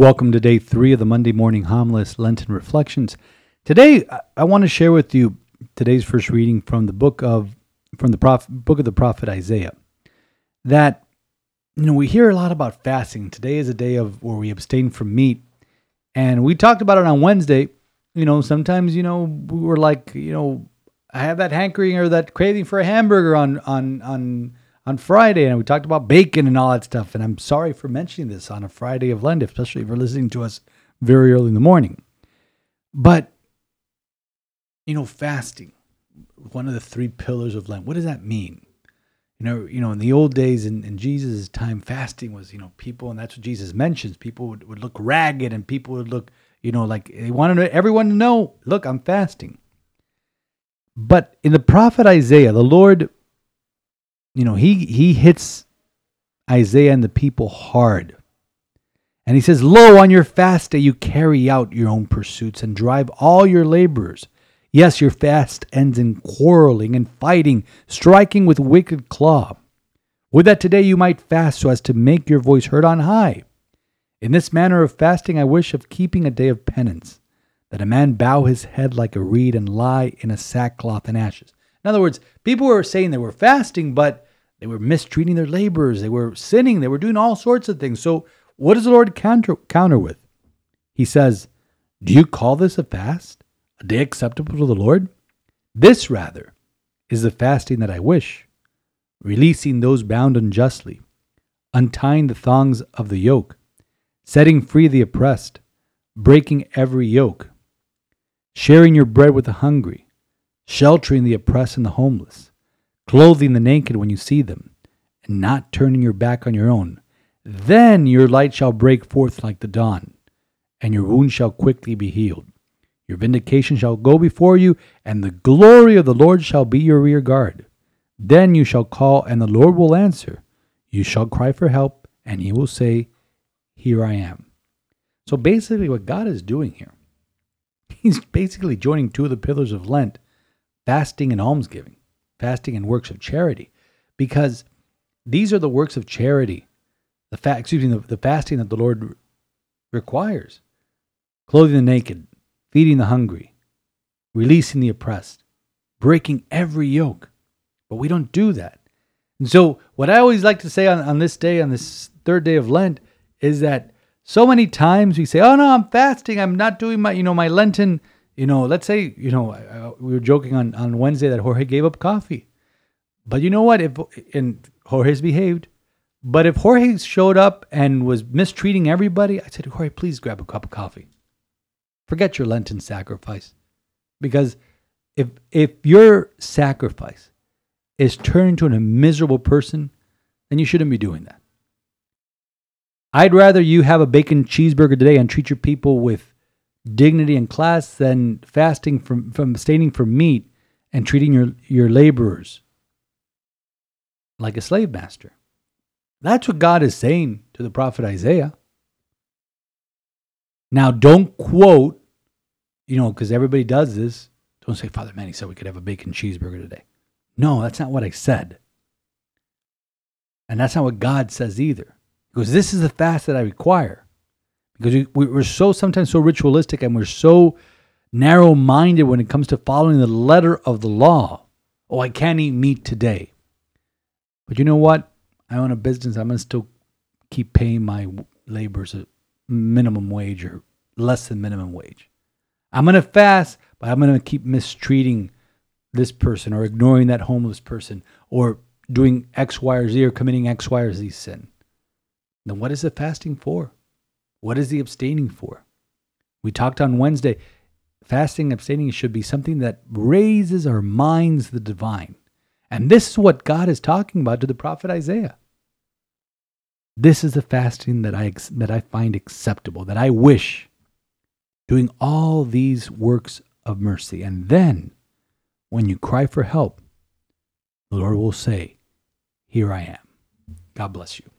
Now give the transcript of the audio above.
Welcome to day three of the Monday Morning Homilist Lenten Reflections. Today, I- want to share with you today's first reading from the book of from the prophet, book of the prophet Isaiah. That you know we hear a lot about fasting. Today is a day of where we abstain from meat, and we talked about it on Wednesday. You know, sometimes you know we were like, you know, I have that hankering or that craving for a hamburger on on on on Friday, and we talked about bacon and all that stuff. And I'm sorry for mentioning this on a Friday of Lent, especially if you're listening to us very early in the morning. But you know, fasting, one of the three pillars of Lent. What does that mean? You know, you know, in the old days, in, in Jesus' time, fasting was, you know, people, and that's what Jesus mentions. People would, would look ragged, and people would look, you know, like they wanted everyone to know, look, I'm fasting. But in the prophet Isaiah, the Lord, you know, he he hits Isaiah and the people hard. And he says, Lo, on your fast day you carry out your own pursuits and drive all your laborers. Yes, your fast ends in quarreling and fighting, striking with wicked claw. Would that today you might fast so as to make your voice heard on high. In this manner of fasting I wish of keeping a day of penance, that a man bow his head like a reed and lie in a sackcloth and ashes. In other words, people were saying they were fasting, but they were mistreating their laborers, they were sinning, they were doing all sorts of things. So what does the Lord counter, counter with? He says, Do you call this a fast? A day acceptable to the Lord? This, rather, is the fasting that I wish, releasing those bound unjustly, untying the thongs of the yoke, setting free the oppressed, breaking every yoke, sharing your bread with the hungry, sheltering the oppressed and the homeless, clothing the naked when you see them, and not turning your back on your own. Then your light shall break forth like the dawn, and your wound shall quickly be healed. Your vindication shall go before you, and the glory of the Lord shall be your rear guard. Then you shall call, and the Lord will answer. You shall cry for help, and he will say, Here I am. So basically, what God is doing here, he's basically joining two of the pillars of Lent fasting and almsgiving, fasting and works of charity, because these are the works of charity, the fa- excuse me, the, the fasting that the Lord requires clothing the naked, feeding the hungry, releasing the oppressed, breaking every yoke. But we don't do that. And so, what I always like to say on, on this day, on this third day of Lent, is that so many times we say, "Oh no, I'm fasting. I'm not doing my, you know, my Lenten." You know, let's say, you know, we were joking on on Wednesday that Jorge gave up coffee, but you know what? If and Jorge's behaved, but if Jorge showed up and was mistreating everybody, I said, Jorge, please grab a cup of coffee. Forget your Lenten sacrifice, because if if your sacrifice is turned into a miserable person, then you shouldn't be doing that. I'd rather you have a bacon cheeseburger today and treat your people with dignity and class than fasting from, from abstaining from meat and treating your, your laborers like a slave master. That's what God is saying to the prophet Isaiah. Now, don't quote, you know, because everybody does this. Don't say, Father Manny said we could have a bacon cheeseburger today. No, that's not what I said. And that's not what God says either. Because this is the fast that I require. Because we, we- we're so sometimes so ritualistic and we're so narrow minded when it comes to following the letter of the law. Oh, I can't eat meat today. But you know what? I own a business. I'm going to still keep paying my laborers a minimum wage or less than minimum wage. I'm going to fast, but I'm going to keep mistreating this person or ignoring that homeless person or doing X, Y, or Z or committing X, Y, or Z sin. Then what is the fasting for? What is he abstaining for? We talked on Wednesday. Fasting, abstaining should be something that raises our minds the divine. And this is what God is talking about to the prophet Isaiah. This is the fasting that I that I find acceptable, that I wish doing all these works of mercy. And then when you cry for help, the Lord will say, "Here I am." God bless you.